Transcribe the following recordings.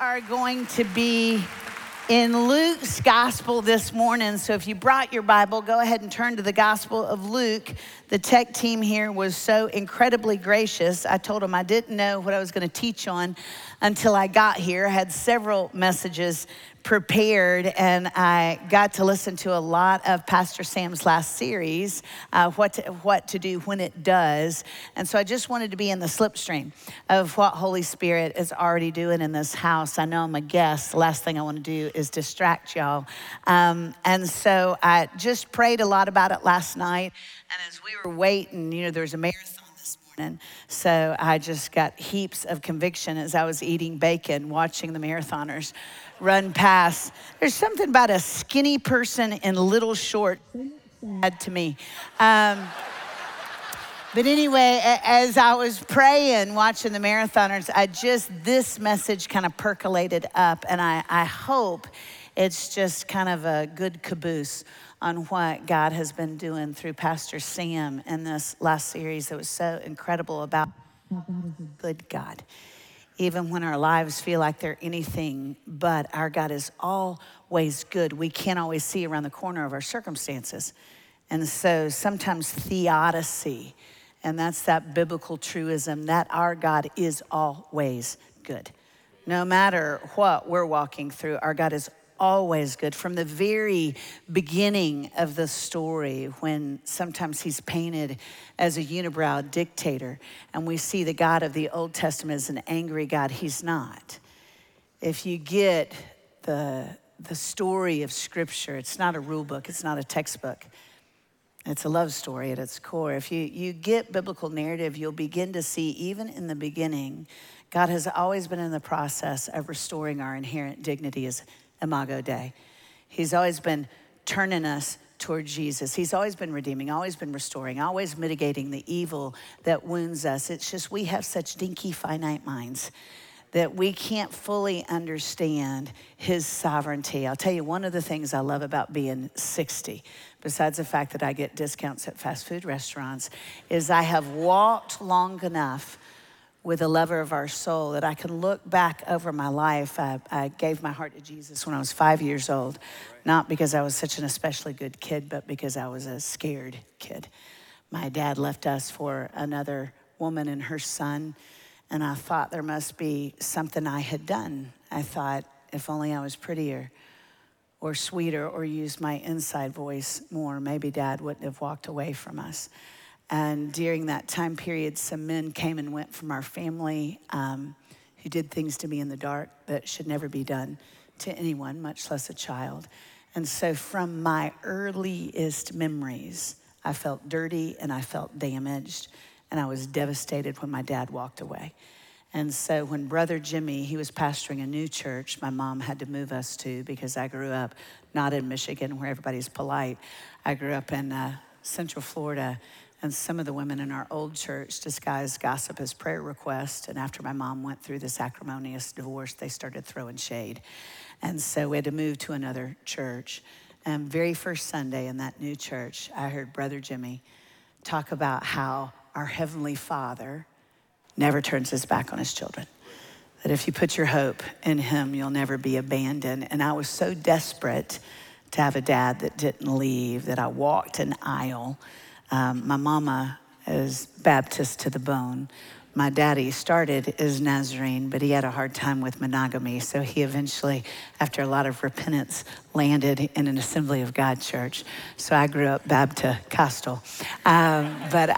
are going to be in Luke's gospel this morning. So if you brought your Bible, go ahead and turn to the gospel of Luke. The tech team here was so incredibly gracious. I told them I didn't know what I was going to teach on until I got here. I had several messages prepared and I got to listen to a lot of Pastor Sam's last series, uh, what, to, what to do when it does. And so I just wanted to be in the slipstream of what Holy Spirit is already doing in this house. I know I'm a guest. The last thing I want to do is distract y'all. Um, and so I just prayed a lot about it last night. And as we were waiting, you know, there was a marathon this morning. So I just got heaps of conviction as I was eating bacon, watching the marathoners run past. There's something about a skinny person in little short sad to me. Um, but anyway, as I was praying, watching the marathoners, I just, this message kind of percolated up, and I, I hope it's just kind of a good caboose on what God has been doing through Pastor Sam in this last series that was so incredible about good God. Even when our lives feel like they're anything but, our God is always good. We can't always see around the corner of our circumstances. And so sometimes theodicy, and that's that biblical truism that our God is always good. No matter what we're walking through, our God is always good. From the very beginning of the story, when sometimes he's painted as a unibrow dictator, and we see the God of the Old Testament as an angry God, he's not. If you get the, the story of Scripture, it's not a rule book, it's not a textbook. It's a love story at its core. If you, you get biblical narrative, you'll begin to see, even in the beginning, God has always been in the process of restoring our inherent dignity as Imago Dei. He's always been turning us toward Jesus. He's always been redeeming, always been restoring, always mitigating the evil that wounds us. It's just we have such dinky, finite minds that we can't fully understand his sovereignty. I'll tell you one of the things I love about being 60, besides the fact that I get discounts at fast food restaurants, is I have walked long enough with a lover of our soul that I can look back over my life. I, I, gave my heart to Jesus when I was five years old, not because I was such an especially good kid, but because I was a scared kid. My dad left us for another woman and her son, and I thought there must be something I had done. I thought if only I was prettier or sweeter or used my inside voice more, maybe dad wouldn't have walked away from us. And during that time period, some men came and went from our family um, who did things to me in the dark that should never be done to anyone, much less a child. And so, from my earliest memories, I felt dirty and I felt damaged, and I was devastated when my dad walked away. And so, when Brother Jimmy, he was pastoring a new church, my mom had to move us to because I grew up not in Michigan where everybody's polite. I grew up in uh, Central Florida and some of the women in our old church disguised gossip as prayer requests. And after my mom went through this acrimonious divorce, they started throwing shade. And so we had to move to another church. And very first Sunday in that new church, I heard Brother Jimmy talk about how our Heavenly Father never turns his back on his children. That if you put your hope in him, you'll never be abandoned. And I was so desperate to have a dad that didn't leave that I walked an aisle um, my mama is Baptist to the bone. My daddy started as Nazarene, but he had a hard time with monogamy. So he eventually, after a lot of repentance, landed in an Assembly of God church. So I grew up Baptist Costal, um, but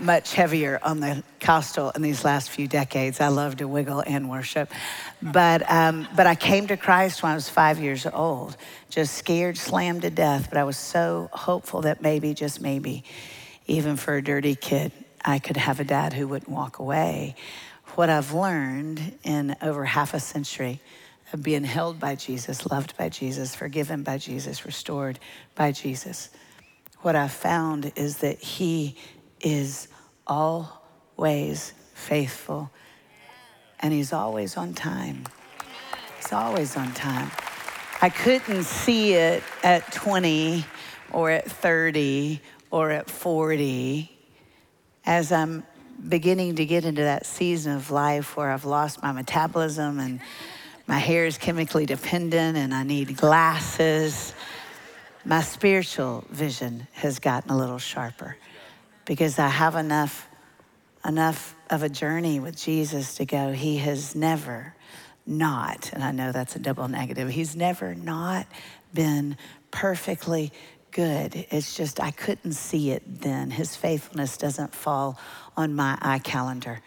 much heavier on the Costal in these last few decades. I love to wiggle and worship. But, um, but I came to Christ when I was five years old, just scared, slammed to death. But I was so hopeful that maybe, just maybe, even for a dirty kid, I could have a dad who wouldn't walk away. What I've learned in over half a century of being held by Jesus, loved by Jesus, forgiven by Jesus, restored by Jesus, what I've found is that He is always faithful and He's always on time. He's always on time. I couldn't see it at 20 or at 30 or at 40 as I'm beginning to get into that season of life where I've lost my metabolism and My hair is chemically dependent and I need glasses. My spiritual vision has gotten a little sharper because I have enough enough of a journey with Jesus to go he has never not and I know that's a double negative. He's never not been perfectly good. It's just I couldn't see it then. His faithfulness doesn't fall on my eye calendar,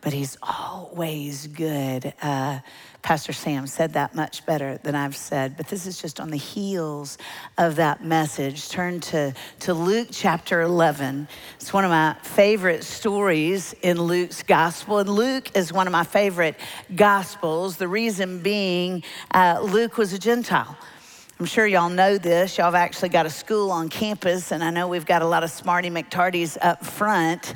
but he's always good. Uh, Pastor Sam said that much better than I've said, but this is just on the heels of that message. Turn to, to Luke chapter 11. It's one of my favorite stories in Luke's gospel, and Luke is one of my favorite gospels. The reason being, uh, Luke was a Gentile. I'm sure y'all know this. Y'all have actually got a school on campus, and I know we've got a lot of smarty McTardies up front.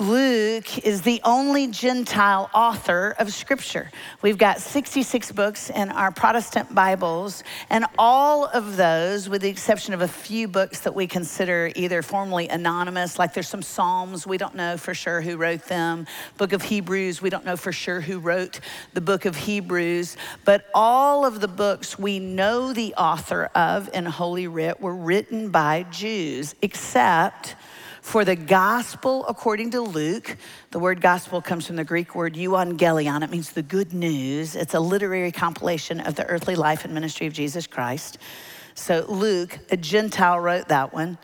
Luke is the only Gentile author of Scripture. We've got 66 books in our Protestant Bibles, and all of those, with the exception of a few books that we consider either formally anonymous, like there's some Psalms, we don't know for sure who wrote them. Book of Hebrews, we don't know for sure who wrote the book of Hebrews. But all of the books we know the author of in Holy Writ were written by Jews, except for the gospel according to Luke. The word gospel comes from the Greek word euangelion. It means the good news. It's a literary compilation of the earthly life and ministry of Jesus Christ. So Luke, a Gentile, wrote that one.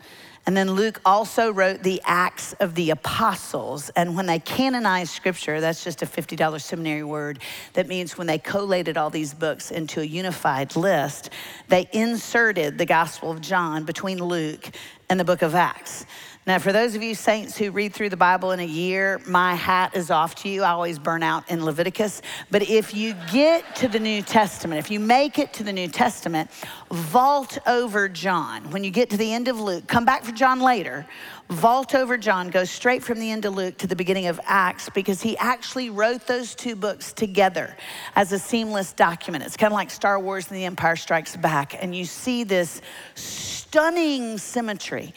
And then Luke also wrote the Acts of the Apostles. And when they canonized scripture, that's just a $50 seminary word that means when they collated all these books into a unified list, they inserted the Gospel of John between Luke and the book of Acts. Now, for those of you saints who read through the Bible in a year, my hat is off to you. I always burn out in Leviticus. But if you get to the New Testament, if you make it to the New Testament, vault over John. When you get to the end of Luke, come back for John later. Vault over John, go straight from the end of Luke to the beginning of Acts because he actually wrote those two books together as a seamless document. It's kind of like Star Wars and the Empire Strikes Back. And you see this stunning symmetry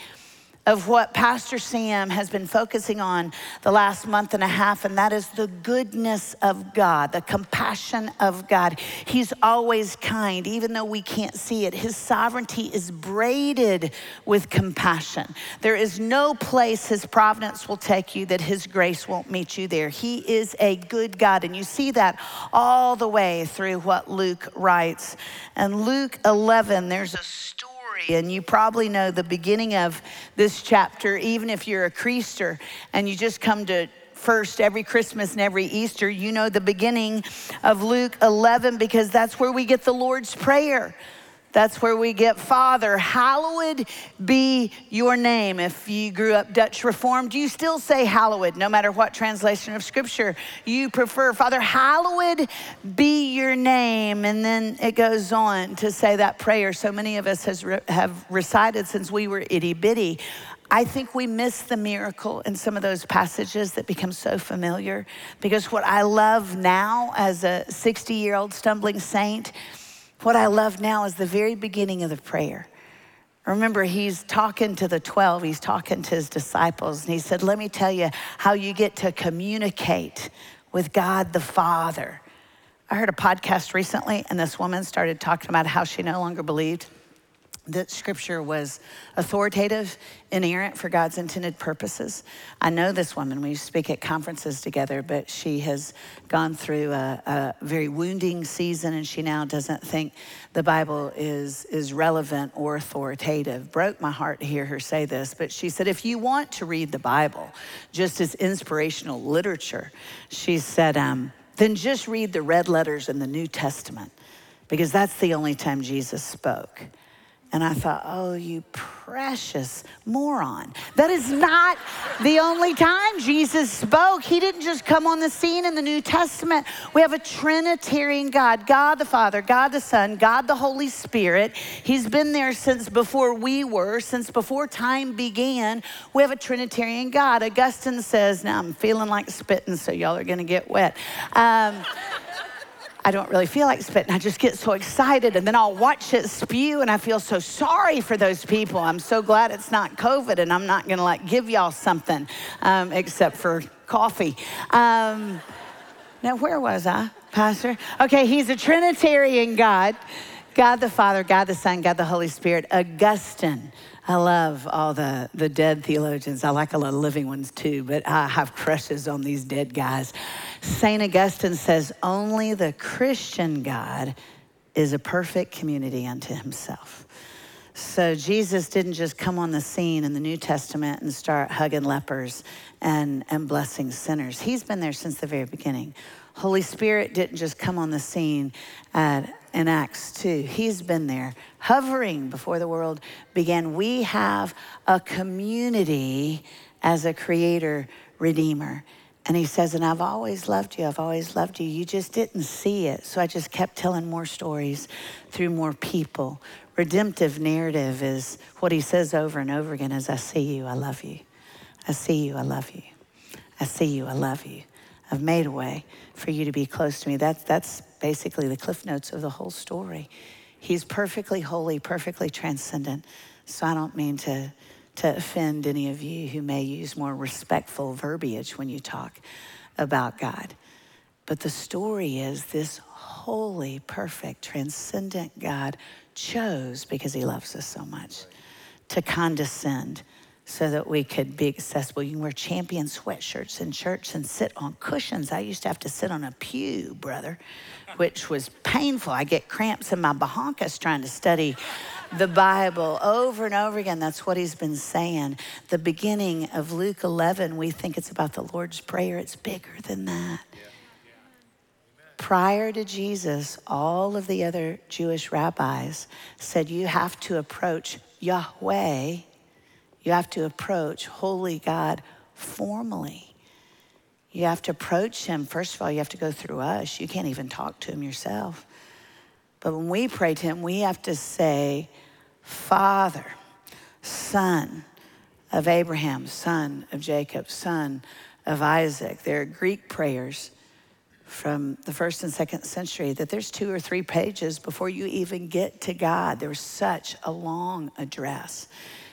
of what Pastor Sam has been focusing on the last month and a half, and that is the goodness of God, the compassion of God. He's always kind, even though we can't see it. His sovereignty is braided with compassion. There is no place His providence will take you that His grace won't meet you there. He is a good God, and you see that all the way through what Luke writes. And Luke 11, there's a story and you probably know the beginning of this chapter, even if you're a creaster and you just come to first every Christmas and every Easter, you know the beginning of Luke 11 because that's where we get the Lord's Prayer. That's where we get Father, hallowed be your name. If you grew up Dutch Reformed, you still say hallowed, no matter what translation of Scripture you prefer. Father, hallowed be your name. And then it goes on to say that prayer so many of us has re- have recited since we were itty bitty. I think we miss the miracle in some of those passages that become so familiar because what I love now as a 60 year old stumbling saint what I love now is the very beginning of the prayer. Remember, he's talking to the 12, he's talking to his disciples, and he said, Let me tell you how you get to communicate with God the Father. I heard a podcast recently, and this woman started talking about how she no longer believed that scripture was authoritative, inerrant for God's intended purposes. I know this woman, we speak at conferences together, but she has gone through a, a, very wounding season and she now doesn't think the Bible is, is relevant or authoritative. Broke my heart to hear her say this, but she said, if you want to read the Bible just as inspirational literature, she said, um, then just read the red letters in the New Testament because that's the only time Jesus spoke. And I thought, oh, you precious moron. That is not the only time Jesus spoke. He didn't just come on the scene in the New Testament. We have a Trinitarian God God the Father, God the Son, God the Holy Spirit. He's been there since before we were, since before time began. We have a Trinitarian God. Augustine says, now I'm feeling like spitting, so y'all are going to get wet. Um, I don't really feel like spitting. I just get so excited and then I'll watch it spew and I feel so sorry for those people. I'm so glad it's not COVID and I'm not gonna like give y'all something um, except for coffee. Um, now, where was I? Pastor? Okay, he's a Trinitarian God God the Father, God the Son, God the Holy Spirit. Augustine. I love all the, the dead theologians. I like a lot of living ones too, but I have crushes on these dead guys. St. Augustine says, Only the Christian God is a perfect community unto himself. So Jesus didn't just come on the scene in the New Testament and start hugging lepers and, and blessing sinners. He's been there since the very beginning. Holy Spirit didn't just come on the scene at, in Acts 2. He's been there, hovering before the world began. We have a community as a creator, redeemer. And he says, And I've always loved you. I've always loved you. You just didn't see it. So I just kept telling more stories through more people. Redemptive narrative is what he says over and over again is I see you, I love you. I see you, I love you. I see you, I love you. I've made a way for you to be close to me. That's, that's basically the cliff notes of the whole story. He's perfectly holy, perfectly transcendent. So I don't mean to, to offend any of you who may use more respectful verbiage when you talk about God. But the story is this holy, perfect, transcendent God chose, because he loves us so much, to condescend so that we could be accessible. You can wear champion sweatshirts in church and sit on cushions. I used to have to sit on a pew, brother, which was painful. I get cramps in my bahonkas trying to study the Bible over and over again. That's what he's been saying. The beginning of Luke 11, we think it's about the Lord's Prayer. It's bigger than that. Prior to Jesus, all of the other Jewish rabbis said you have to approach Yahweh you have to approach holy God formally. You have to approach him. First of all, you have to go through us. You can't even talk to him yourself. But when we pray to him, we have to say, Father, Son of Abraham, Son of Jacob, Son of Isaac. There are Greek prayers from the first and second century that there's two or three pages before you even get to God. There's such a long address.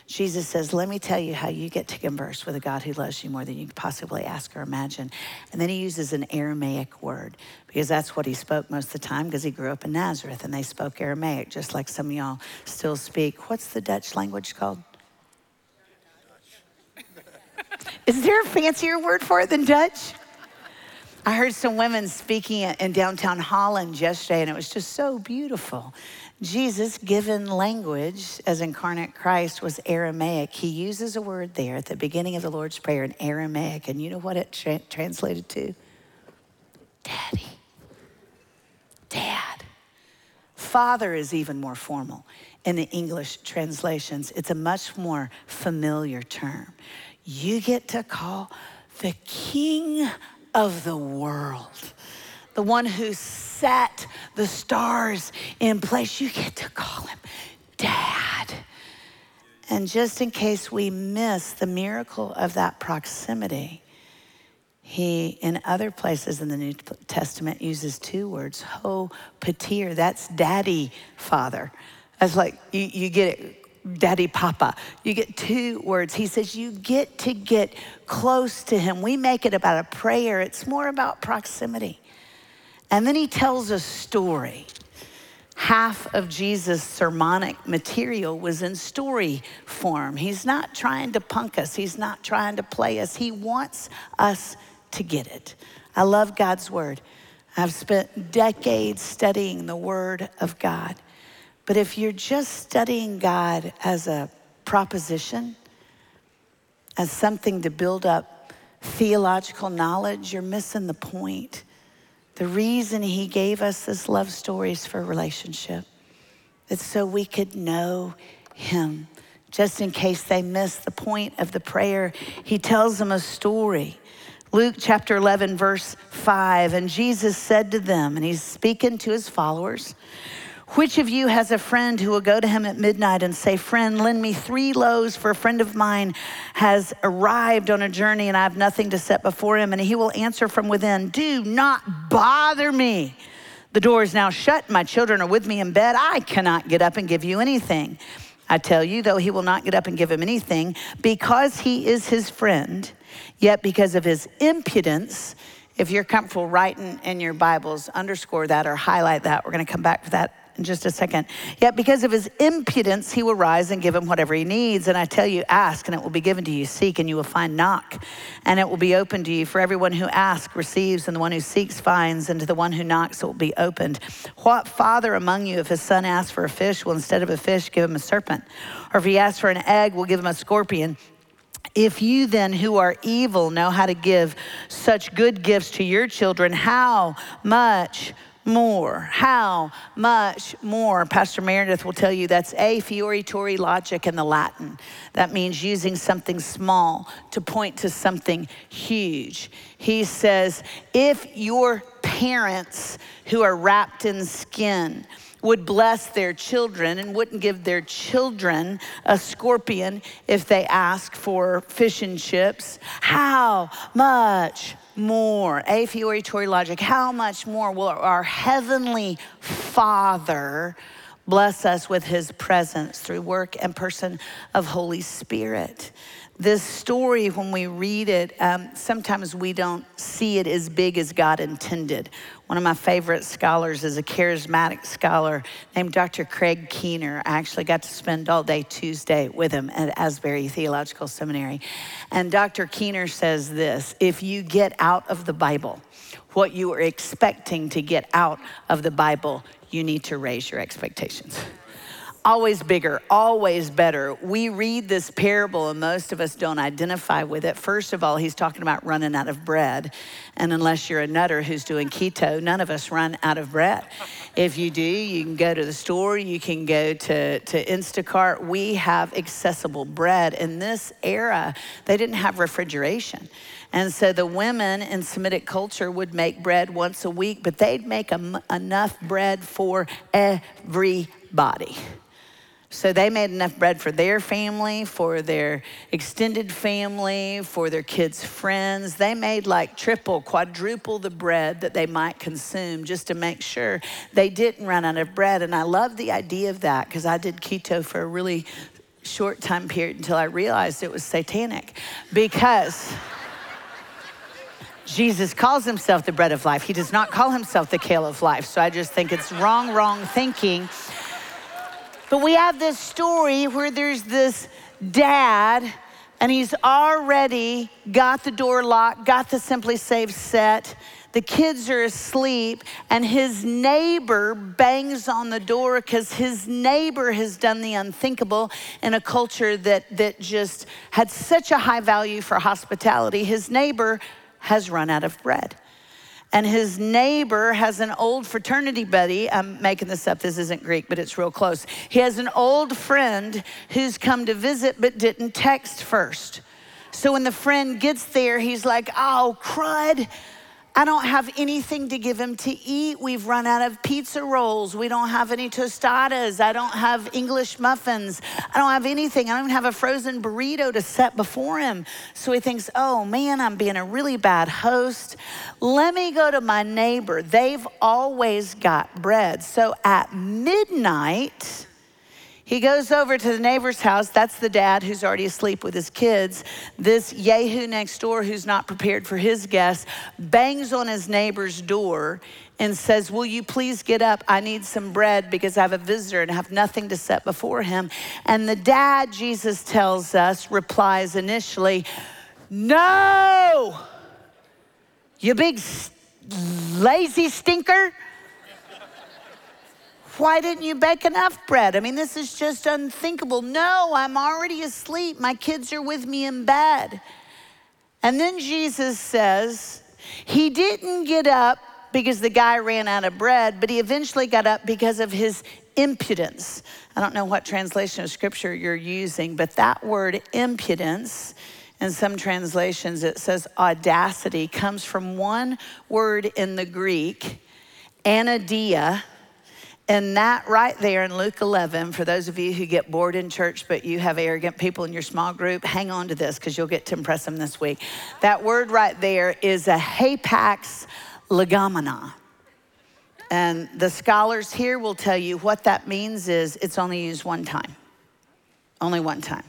Jesus says, Let me tell you how you get to converse with a God who loves you more than you could possibly ask or imagine. And then he uses an Aramaic word because that's what he spoke most of the time because he grew up in Nazareth and they spoke Aramaic, just like some of y'all still speak. What's the Dutch language called? Is there a fancier word for it than Dutch? I heard some women speaking in downtown Holland yesterday, and it was just so beautiful. Jesus, given language as incarnate Christ, was Aramaic. He uses a word there at the beginning of the Lord's Prayer in Aramaic. And you know what it tra- translated to? Daddy. Dad. Father is even more formal in the English translations. It's a much more familiar term. You get to call the King of the world the one who set the stars in place. You get to call him Dad. And just in case we miss the miracle of that proximity, he, in other places in the New Testament, uses two words, ho patir. That's daddy, father. That's like, you, you get it, daddy, papa. You get two words. He says, you get to get close to him. We make it about a prayer, it's more about proximity. And then he tells a story. Half of Jesus' sermonic material was in story form. He's not trying to punk us, he's not trying to play us. He wants us to get it. I love God's word. I've spent decades studying the word of God. But if you're just studying God as a proposition, as something to build up theological knowledge, you're missing the point. The reason he gave us this love stories for relationship. It's so we could know him. Just in case they miss the point of the prayer, he tells them a story. Luke chapter 11, verse 5. And Jesus said to them, and he's speaking to his followers, which of you has a friend who will go to him at midnight and say, Friend, lend me three loaves, for a friend of mine has arrived on a journey and I have nothing to set before him? And he will answer from within, Do not bother me. The door is now shut. My children are with me in bed. I cannot get up and give you anything. I tell you, though he will not get up and give him anything, because he is his friend, yet because of his impudence, If you're comfortable writing in your Bibles, underscore that or highlight that. We're going to come back to that in just a second. Yet because of his impudence, he will rise and give him whatever he needs. And I tell you, ask and it will be given to you. Seek and you will find. Knock and it will be opened to you. For everyone who asks receives, and the one who seeks finds, and to the one who knocks it will be opened. What father among you, if his son asks for a fish, will instead of a fish give him a serpent? Or if he asks for an egg, will give him a scorpion? If you then, who are evil, know how to give such good gifts to your children, how much more? How much more? Pastor Meredith will tell you that's a fortiori logic in the Latin. That means using something small to point to something huge. He says, if your parents who are wrapped in skin, would bless their children and wouldn't give their children a scorpion if they ask for fish and chips. How much more? A fortiori logic. How much more will our heavenly Father bless us with his presence through work and person of Holy Spirit? this story, when we read it, um, sometimes we don't see it as big as God intended. One of my favorite scholars is a charismatic scholar named Dr. Craig Keener. I actually got to spend all day Tuesday with him at Asbury Theological Seminary. And Dr. Keener says this if you get out of the Bible what you are expecting to get out of the Bible, you need to raise your expectations always bigger, always better. We read this parable and most of us don't identify with it. First of all, he's talking about running out of bread. And unless you're a nutter who's doing keto, none of us run out of bread. If you do, you can go to the store, you can go to, to Instacart. We have accessible bread. In this era, they didn't have refrigeration. And so the women in Semitic culture would make bread once a week, but they'd make enough bread for everybody. So they made enough bread for their family, for their extended family, for their kids' friends. They made like triple, quadruple the bread that they might consume just to make sure they didn't run out of bread. And I love the idea of that because I did keto for a really short time period until I realized it was satanic because. Jesus calls himself the bread of life. He does not call himself the kale of life. So I just think it's wrong, wrong thinking. But we have this story where there's this dad, and he's already got the door locked, got the SimpliSafe set. The kids are asleep, and his neighbor bangs on the door because his neighbor has done the unthinkable in a culture that, that just had such a high value for hospitality. His neighbor has run out of bread and his neighbor has an old fraternity buddy. I'm making this up, this isn't Greek, but it's real close. He has an old friend who's come to visit but didn't text first. So when the friend gets there, he's like, oh, crud. I don't have anything to give him to eat. We've run out of pizza rolls. We don't have any tostadas. I don't have English muffins. I don't have anything. I don't even have a frozen burrito to set before him. So he thinks, oh man, I'm being a really bad host. Let me go to my neighbor. They've always got bread. So at midnight, he goes over to the neighbor's house. That's the dad who's already asleep with his kids. This Yehu next door, who's not prepared for his guests, bangs on his neighbor's door and says, Will you please get up? I need some bread because I have a visitor and have nothing to set before him. And the dad, Jesus tells us, replies initially, No, you big lazy stinker. Why didn't you bake enough bread? I mean, this is just unthinkable. No, I'm already asleep. My kids are with me in bed. And then Jesus says, He didn't get up because the guy ran out of bread, but he eventually got up because of his impudence. I don't know what translation of scripture you're using, but that word impudence, in some translations it says audacity, comes from one word in the Greek, anadia and that right there in Luke 11, for those of you who get bored in church, but you have arrogant people in your small group, hang on to this because you'll get to impress them this week. That word right there is a hapax legomena. And the scholars here will tell you what that means is it's only used one time. Only one time.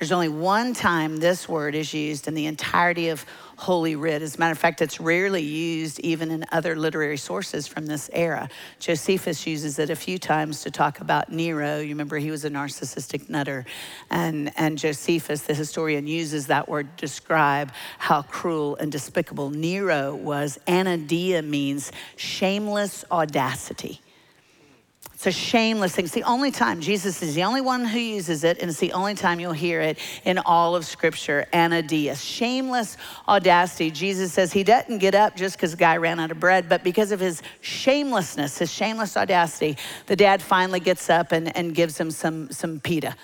There's only one time this word is used in the entirety of Holy Writ. As a matter of fact, it's rarely used even in other literary sources from this era. Josephus uses it a few times to talk about Nero. You remember he was a narcissistic nutter. And, and Josephus, the historian, uses that word to describe how cruel and despicable Nero was. Anadia means shameless audacity. It's a shameless thing. It's the only time Jesus is the only one who uses it, and it's the only time you'll hear it in all of Scripture. Anadias, shameless audacity. Jesus says he doesn't get up just because the guy ran out of bread, but because of his shamelessness, his shameless audacity. The dad finally gets up and, and gives him some, some pita.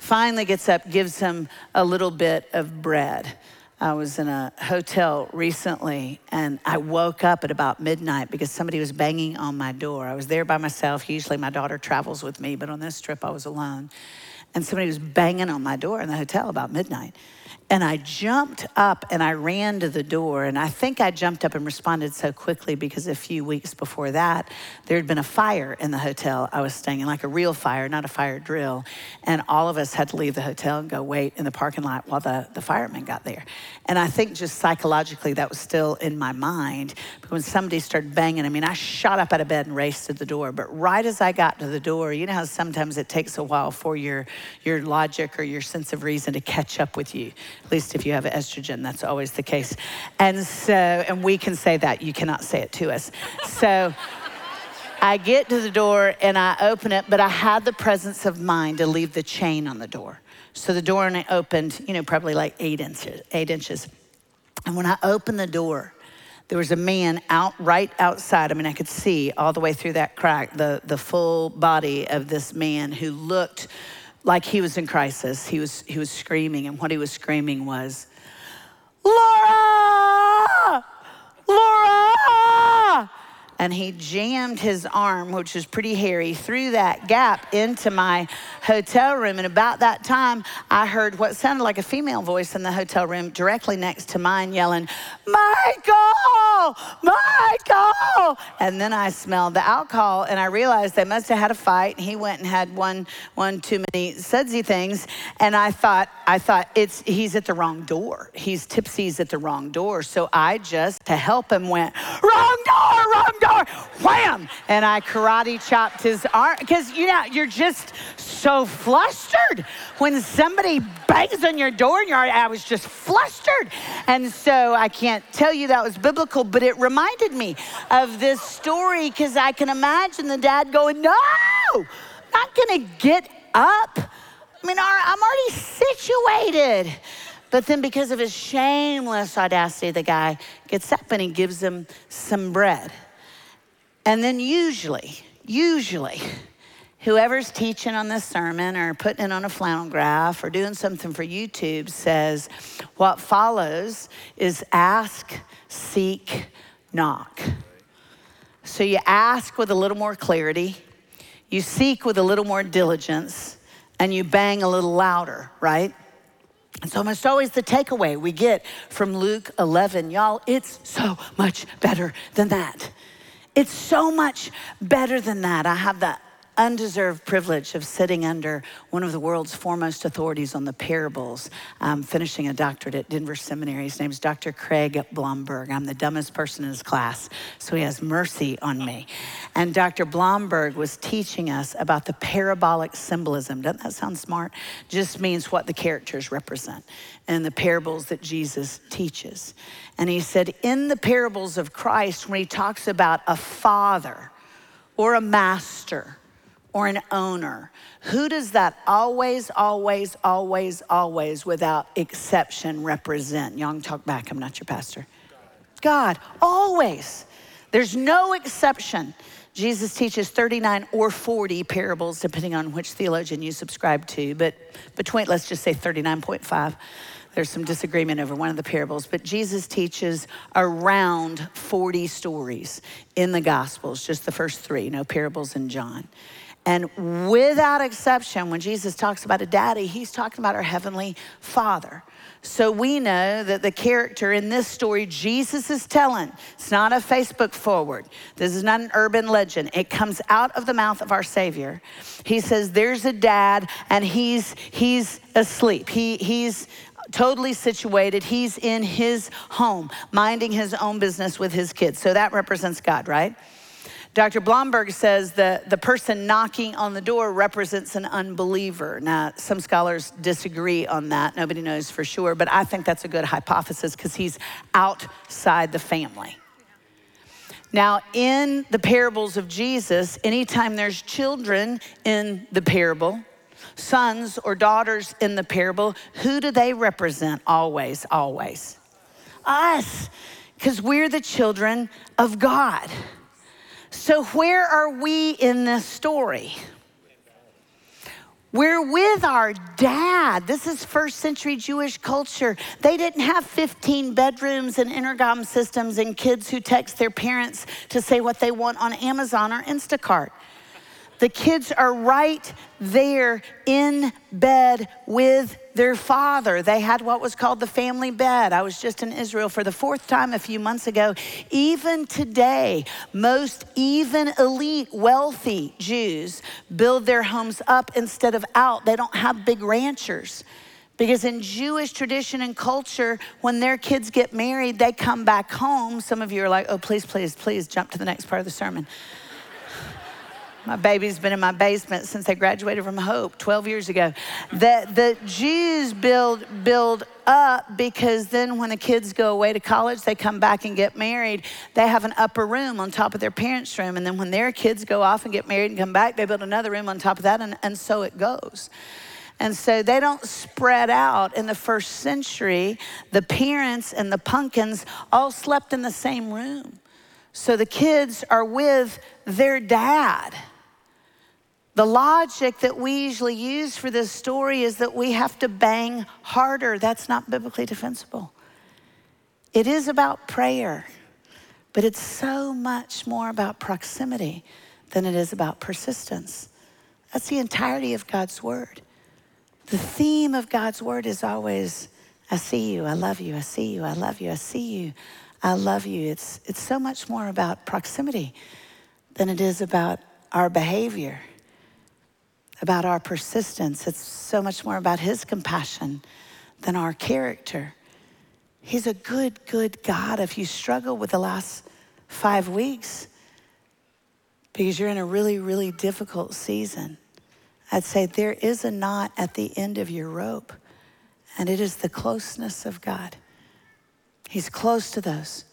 Finally gets up, gives him a little bit of bread. I was in a hotel recently and I woke up at about midnight because somebody was banging on my door. I was there by myself. Usually my daughter travels with me, but on this trip I was alone. And somebody was banging on my door in the hotel about midnight. And I jumped up and I ran to the door. And I think I jumped up and responded so quickly because a few weeks before that, there had been a fire in the hotel I was staying in, like a real fire, not a fire drill. And all of us had to leave the hotel and go wait in the parking lot while the, the firemen got there. And I think just psychologically, that was still in my mind. But when somebody started banging, I mean, I shot up out of bed and raced to the door. But right as I got to the door, you know how sometimes it takes a while for your, your logic or your sense of reason to catch up with you at least if you have estrogen, that's always the case. And so, and we can say that, you cannot say it to us. So, I get to the door and I open it, but I had the presence of mind to leave the chain on the door. So the door only opened, you know, probably like eight inches, eight inches. And when I opened the door, there was a man out right outside. I mean, I could see all the way through that crack the, the full body of this man who looked like he was in crisis. He was, he was screaming, and what he was screaming was, Laura! Laura! And he jammed his arm, which was pretty hairy, through that gap into my hotel room. And about that time, I heard what sounded like a female voice in the hotel room directly next to mine yelling, Michael! Michael! And then I smelled the alcohol and I realized they must have had a fight. He went and had one, one too many sudsy things. And I thought, I thought, it's, he's at the wrong door. He's tipsy, he's at the wrong door. So I just, to help him, went, wrong door, wrong door wham! And I karate chopped his arm because you know you're just so flustered when somebody bangs on your door and you're, I was just flustered. And so I can't tell you that was biblical, but it reminded me of this story because I can imagine the dad going, No, not gonna get up. I mean, I'm already situated. But then, because of his shameless audacity, the guy gets up and he gives him some bread. And then usually, usually, whoever's teaching on this sermon or putting it on a flannel graph or doing something for YouTube says, what follows is ask, seek, knock. So you ask with a little more clarity, you seek with a little more diligence, and you bang a little louder, right? It's almost always the takeaway we get from Luke 11. Y'all, it's so much better than that. It's so much better than that. I have the undeserved privilege of sitting under one of the world's foremost authorities on the parables, um, finishing a doctorate at Denver Seminary. His name is Dr. Craig Blomberg. I'm the dumbest person in his class, so he has mercy on me. And Dr. Blomberg was teaching us about the parabolic symbolism. Doesn't that sound smart? Just means what the characters represent and the parables that Jesus teaches. And he said, in the parables of Christ, when he talks about a father or a master, or an owner, who does that always, always, always, always, without exception, represent? Young, talk back. I'm not your pastor. God, always. There's no exception. Jesus teaches 39 or 40 parables, depending on which theologian you subscribe to, but between, let's just say 39.5. There's some disagreement over one of the parables, but Jesus teaches around 40 stories in the Gospels, just the first three, no parables in John. And without exception, when Jesus talks about a daddy, he's talking about our heavenly father. So we know that the character in this story Jesus is telling, it's not a Facebook forward. This is not an urban legend. It comes out of the mouth of our Savior. He says, There's a dad, and he's he's asleep. He he's totally situated. He's in his home, minding his own business with his kids. So that represents God, right? Dr. Blomberg says that the person knocking on the door represents an unbeliever. Now, some scholars disagree on that. Nobody knows for sure, but I think that's a good hypothesis because he's outside the family. Now, in the parables of Jesus, anytime there's children in the parable, sons or daughters in the parable, who do they represent always? Always. Us, because we're the children of God. So, where are we in this story? We're with our dad. This is first century Jewish culture. They didn't have 15 bedrooms and intercom systems and kids who text their parents to say what they want on Amazon or Instacart. The kids are right there in bed with their father. They had what was called the family bed. I was just in Israel for the fourth time a few months ago. Even today, most even elite, wealthy Jews build their homes up instead of out. They don't have big ranchers. Because in Jewish tradition and culture, when their kids get married, they come back home. Some of you are like, oh, please, please, please jump to the next part of the sermon. My baby's been in my basement since they graduated from Hope 12 years ago. That the Jews build, build up because then when the kids go away to college, they come back and get married. They have an upper room on top of their parents' room. And then when their kids go off and get married and come back, they build another room on top of that. And, and so it goes. And so they don't spread out. In the first century, the parents and the pumpkins all slept in the same room. So the kids are with their dad. The logic that we usually use for this story is that we have to bang harder. That's not biblically defensible. It is about prayer, but it's so much more about proximity than it is about persistence. That's the entirety of God's word. The theme of God's word is always I see you, I love you, I see you, I love you, I see you, I love you. It's, it's so much more about proximity than it is about our behavior about our persistence. It's so much more about His compassion than our character. He's a good, good God. If you struggle with the last five weeks because you're in a really, really difficult season, I'd say there is a knot at the end of your rope, and it is the closeness of God. He's close to those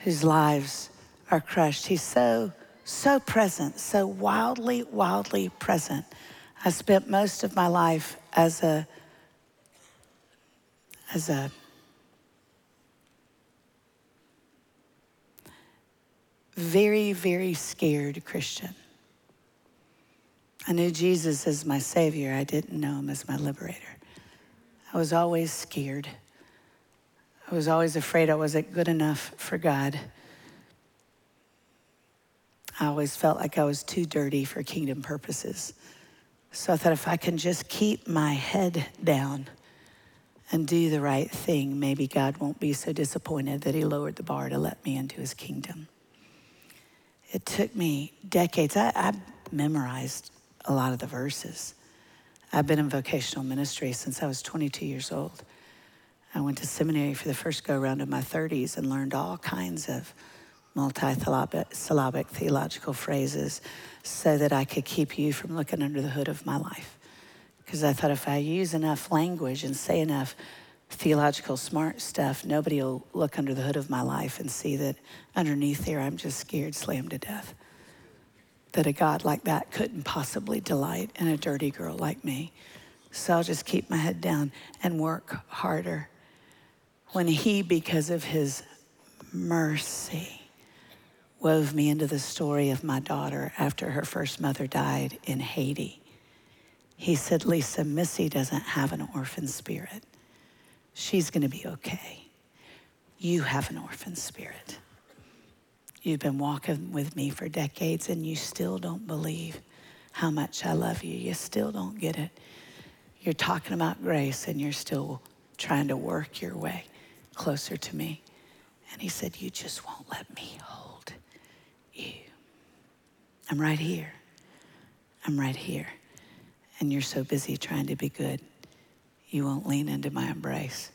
whose lives are crushed. He's so so present, so wildly, wildly present. I spent most of my life as a as a very, very scared Christian. I knew Jesus as my Savior. I didn't know Him as my liberator. I was always scared. I was always afraid I wasn't good enough for God. I always felt like I was too dirty for kingdom purposes. So I thought if I can just keep my head down and do the right thing, maybe God won't be so disappointed that He lowered the bar to let me into His kingdom. It took me decades. I, I memorized a lot of the verses. I've been in vocational ministry since I was 22 years old. I went to seminary for the first go round in my 30s and learned all kinds of multi-syllabic theological phrases so that I could keep you from looking under the hood of my life. Because I thought if I use enough language and say enough theological smart stuff, nobody will look under the hood of my life and see that underneath there I'm just scared slammed to death. That a God like that couldn't possibly delight in a dirty girl like me. So I'll just keep my head down and work harder. When he, because of his mercy, wove me into the story of my daughter after her first mother died in Haiti. He said, Lisa, Missy doesn't have an orphan spirit. She's going to be okay. You have an orphan spirit. You've been walking with me for decades and you still don't believe. how much I love you. You still don't get it. You're talking about grace and you're still trying to work your way closer to me. And he said, You just won't let me hold you. I'm right here. I'm right here. And you're so busy trying to be good, you won't lean into my embrace.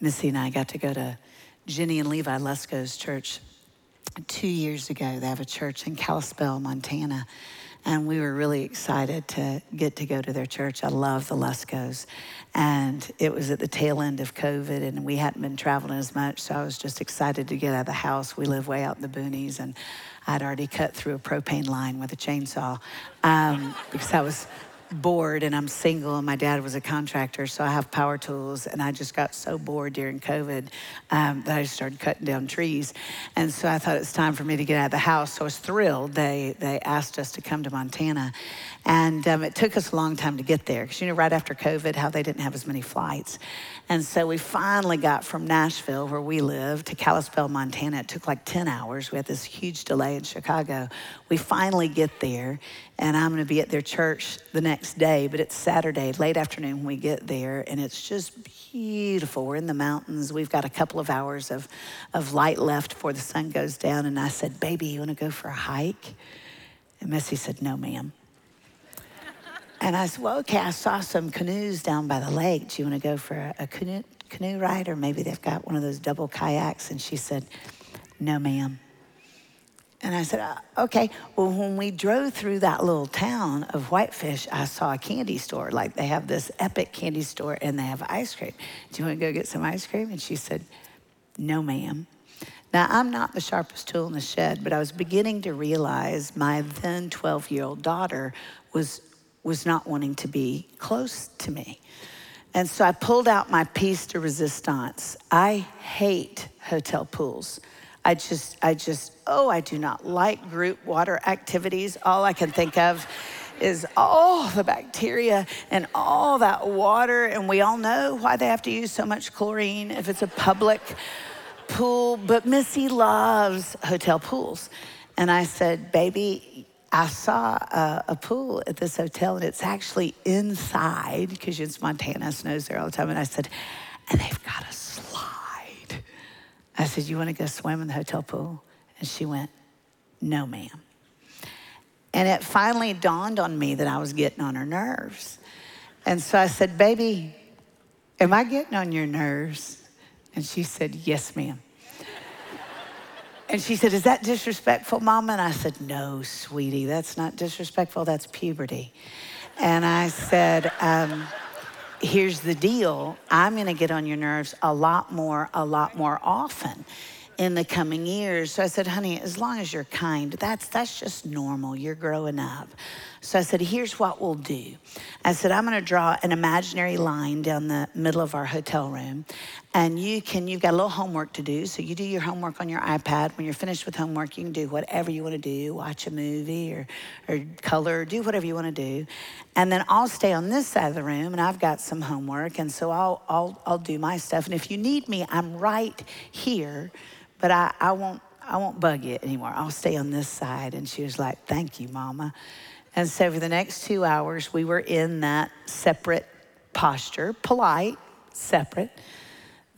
Missy and I got to go to Jenny and Levi Lusko's church two years ago. They have a church in Kalispell, Montana. And we were really excited to get to go to their church. I love the Luskos. And it was at the tail end of COVID, and we hadn't been traveling as much. So I was just excited to get out of the house. We live way out in the boonies, and I'd already cut through a propane line with a chainsaw um, because I was bored and I'm single and my dad was a contractor, so I have power tools. And I just got so bored during COVID um, that I started cutting down trees. And so I thought it's time for me to get out of the house. So I was thrilled. They, they asked us to come to Montana. And um, it took us a long time to get there because, you know, right after COVID, how they didn't have as many flights. And so we finally got from Nashville, where we live, to Kalispell, Montana. It took like 10 hours. We had this huge delay in Chicago. We finally get there, and I'm going to be at their church the next day, but it's Saturday, late afternoon when we get there, and it's just beautiful. We're in the mountains. We've got a couple of hours of, of light left before the sun goes down. And I said, Baby, you want to go for a hike? And Missy said, No, ma'am. And I said, well, okay, I saw some canoes down by the lake. Do you want to go for a, a canoe, canoe ride? Or maybe they've got one of those double kayaks. And she said, no, ma'am. And I said, uh, okay. Well, when we drove through that little town of Whitefish, I saw a candy store. Like they have this epic candy store and they have ice cream. Do you want to go get some ice cream? And she said, no, ma'am. Now, I'm not the sharpest tool in the shed, but I was beginning to realize my then 12 year old daughter was was not wanting to be close to me. And so I pulled out my piece de resistance. I hate hotel pools. I just, I just, oh, I do not like group water activities. All I can think of is all the bacteria and all that water. And we all know why they have to use so much chlorine if it's a public pool. But Missy loves hotel pools. And I said, baby, I saw a, a, pool at this hotel, and it's actually inside because it's Montana, snows there all the time. And I said, and they've got a slide. I said, You want to go swim in the hotel pool? And she went, No, ma'am. And it finally dawned on me that I was getting on her nerves. And so I said, Baby, am I getting on your nerves? And she said, Yes, ma'am. And she said, Is that disrespectful, Mama? And I said, No, sweetie, that's not disrespectful, that's puberty. And I said, um, Here's the deal I'm gonna get on your nerves a lot more, a lot more often in the coming years. So I said, honey, as long as you're kind, that's, that's just normal. You're growing up. So I said, here's what we'll do. I said, I'm going to draw an imaginary line down the middle of our hotel room. And you can, you've got a little homework to do. So you do your homework on your iPad. When you're finished with homework, you can do whatever you want to do watch a movie or, or color, do whatever you want to do. And then I'll stay on this side of the room and I've got some homework. And so I'll, I'll, I'll do my stuff. And if you need me, I'm right here but I, I won't I won't bug you anymore. I'll stay on this side. And she was like, Thank you, Mama. And so for the next two hours, we were in that separate posture, polite, separate.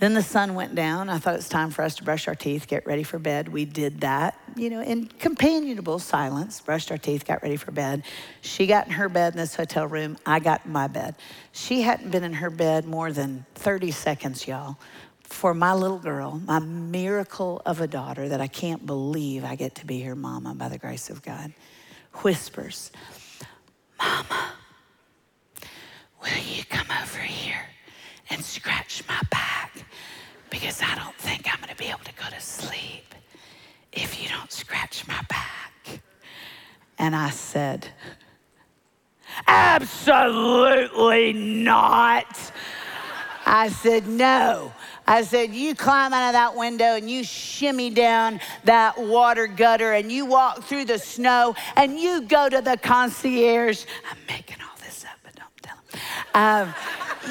Then the sun went down. I thought it's time for us to brush our teeth, get ready for bed. We did that, you know, in companionable silence, brushed our teeth, got ready for bed. She got in her bed in this hotel room. I got in my bed. She hadn't been in her bed more than 30 seconds, y'all for my little girl, my miracle of a daughter that I can't believe I get to be her mama by the grace of God, whispers, Mama, will you come over here and scratch my back? Because I don't think I'm going to be able to go to sleep if you don't scratch my back. And I said, Absolutely not. I said, No. I said, You climb out of that window and you shimmy down that water gutter and you walk through the snow and you go to the concierge. I'm making all this up, but don't tell them. Um,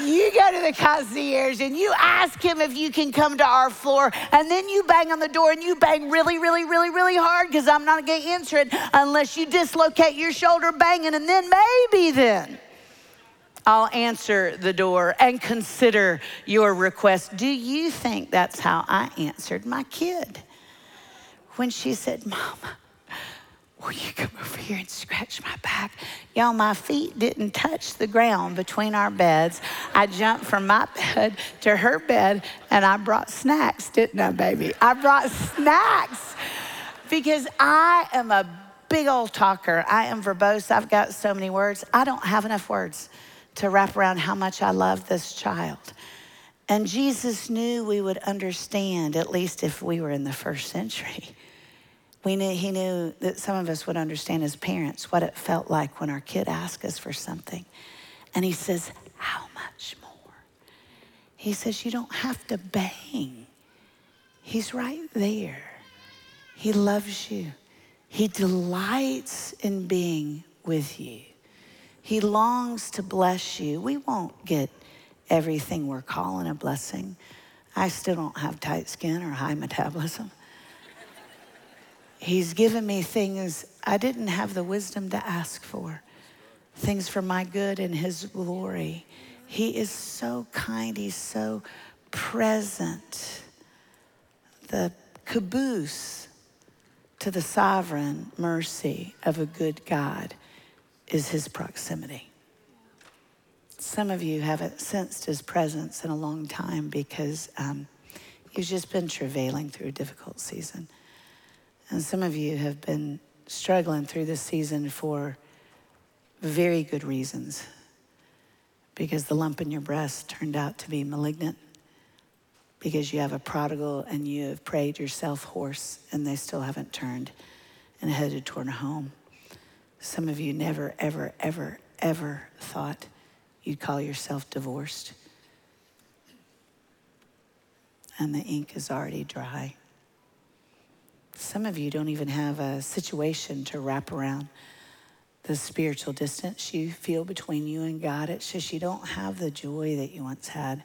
you go to the concierge and you ask him if you can come to our floor, and then you bang on the door and you bang really, really, really, really hard because I'm not going to answer it unless you dislocate your shoulder banging, and then maybe then. I'll answer the door and consider your request. Do you think that's how I answered my kid? When she said, Mama, Will you come over here and scratch my back? Y'all, my feet didn't touch the ground between our beds. I jumped from my bed to her bed and I brought snacks, didn't I, baby? I brought snacks because I am a big old talker. I am verbose. I've got so many words. I don't have enough words to wrap around how much I love this child. And Jesus knew we would understand, at least if we were in the first century. We knew, he knew that some of us would understand as parents what it felt like when our kid asked us for something. And he says, How much more? He says, You don't have to bang. He's right there. He loves you. He delights in being with you. He longs to bless you. We won't get everything we're calling a blessing. I still don't have tight skin or high metabolism. He's given me things I didn't have the wisdom to ask for, things for my good and His glory. He is so kind, He's so present. The caboose to the sovereign mercy of a good God is His proximity. Some of you haven't sensed His presence in a long time because um, He's just been travailing through a difficult season. And some of you have been struggling through this season for very good reasons because the lump in your breast turned out to be malignant, because you have a prodigal and you have prayed yourself hoarse and they still haven't turned and headed toward home. Some of you never, ever, ever, ever thought you'd call yourself divorced. And the ink is already dry. Some of you don't even have a situation to wrap around the spiritual distance you feel between you and God. It's just you don't have the joy that you once had.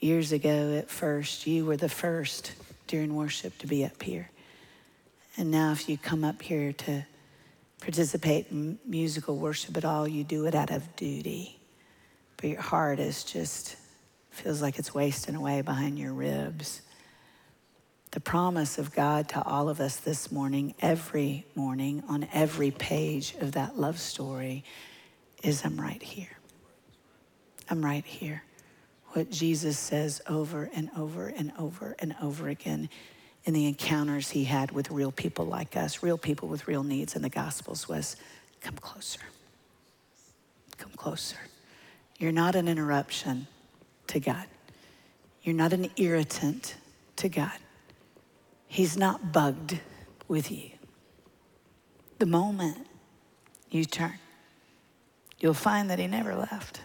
Years ago, at first, you were the first during worship to be up here. And now, if you come up here to participate in musical worship at all, you do it out of duty. But your heart is just, feels like it's wasting away behind your ribs. The promise of God to all of us this morning, every morning, on every page of that love story, is I'm right here. I'm right here. What Jesus says over and over and over and over again in the encounters he had with real people like us, real people with real needs in the Gospels was come closer. Come closer. You're not an interruption to God, you're not an irritant to God. He's not bugged with you. The moment you turn, you'll find that He never left.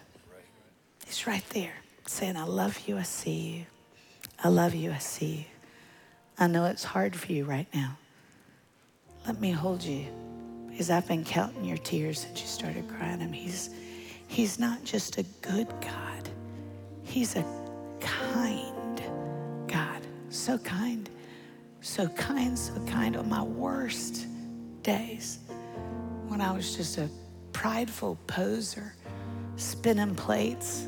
He's right there saying, I love you, I see you. I love you, I see you. I know it's hard for you right now. Let me hold you because I've been counting your tears since you started crying. Him. He's, he's not just a good God, He's a kind God. So kind so kind, so kind on my worst days when I was just a prideful poser, spinning plates.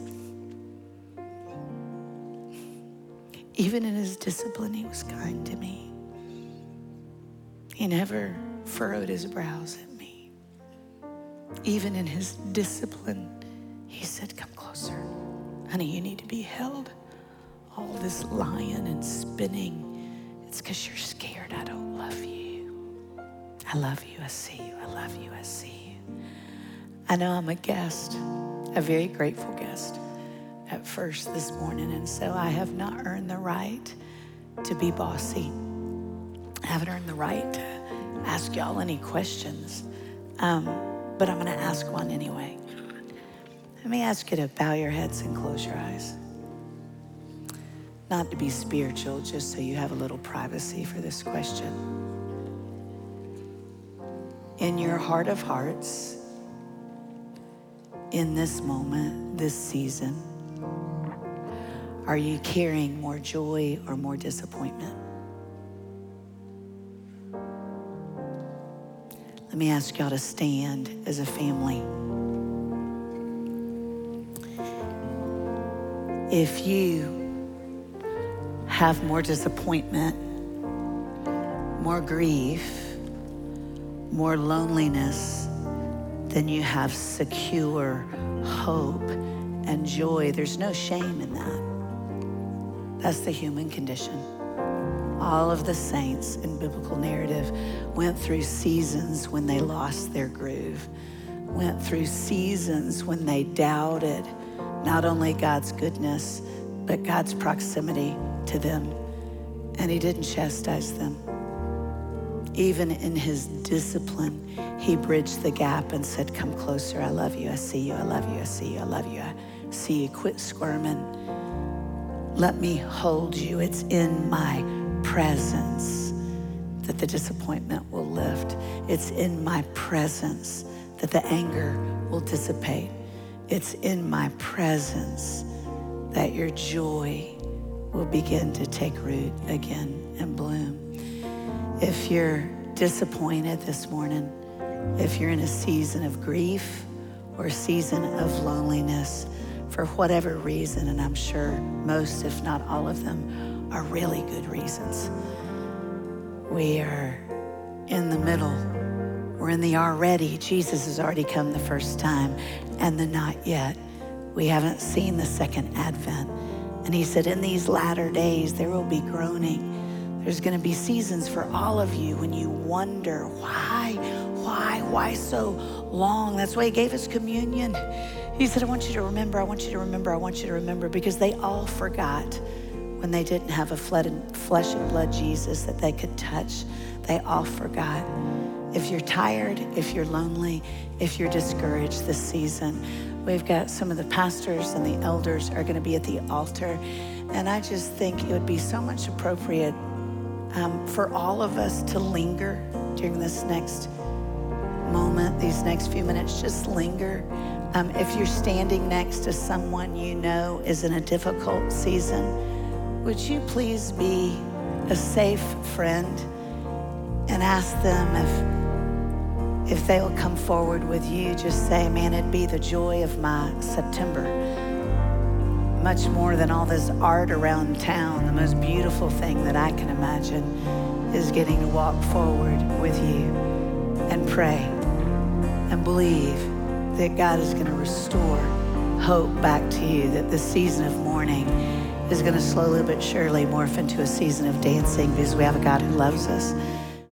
Even in his discipline, he was kind to me. He never furrowed his brows at me. Even in his discipline, he said, Come closer. Honey, you need to be held. All this lying and spinning it's because you're scared I don't love you. I love you. I see you. I love you. I see you. I know I'm a guest, a very grateful guest at first this morning. And so I have not earned the right to be bossy. I haven't earned the right to ask y'all any questions. Um, but I'm going to ask one anyway. Let me ask you to bow your heads and close your eyes not to be spiritual, just so you have a little privacy for this question. In your heart of hearts, in this moment, this season, Are you carrying more joy or more disappointment? Let me ask y'all to stand as a family. If you have more disappointment, more grief, more loneliness than you have secure hope and joy, there's no shame in that. That's the human condition. All of the saints in biblical narrative went through seasons when they lost their groove, went through seasons when they doubted not only God's goodness, but God's proximity to them. And He didn't chastise them. Even in His discipline, He bridged the gap and said, Come closer. I love you. I see you. I love you. I see you. I love you. I see you. Quit squirming. Let me hold you. It's in my presence that the disappointment will lift. It's in my presence that the anger will dissipate. It's in my presence that your joy will begin to take root again and bloom. If you're disappointed this morning, if you're in a season of grief or a season of loneliness, for whatever reason, and I'm sure most, if not all of them, are really good reasons. We are in the middle. We're in the already. Jesus has already come the first time, and the not yet. We haven't seen the second advent. And he said, In these latter days, there will be groaning. There's going to be seasons for all of you when you wonder, why, why, why so long? That's why he gave us communion. He said, I want you to remember, I want you to remember, I want you to remember, because they all forgot when they didn't have a flesh and blood Jesus that they could touch, they all forgot. If you're tired, if you're lonely, if you're discouraged this season, we've got some of the pastors and the elders are going to be at the altar. And I just think it would be so much appropriate um, for all of us to linger during this next moment, these next few minutes, just linger. Um, if you're standing next to someone you know is in a difficult season, would you please be a safe friend and ask them if, if they'll come forward with you? Just say, man, it'd be the joy of my September. Much more than all this art around town, the most beautiful thing that I can imagine is getting to walk forward with you and pray and believe that God is going to restore hope back to you, that the season of mourning is going to slowly but surely morph into a season of dancing because we have a God who loves us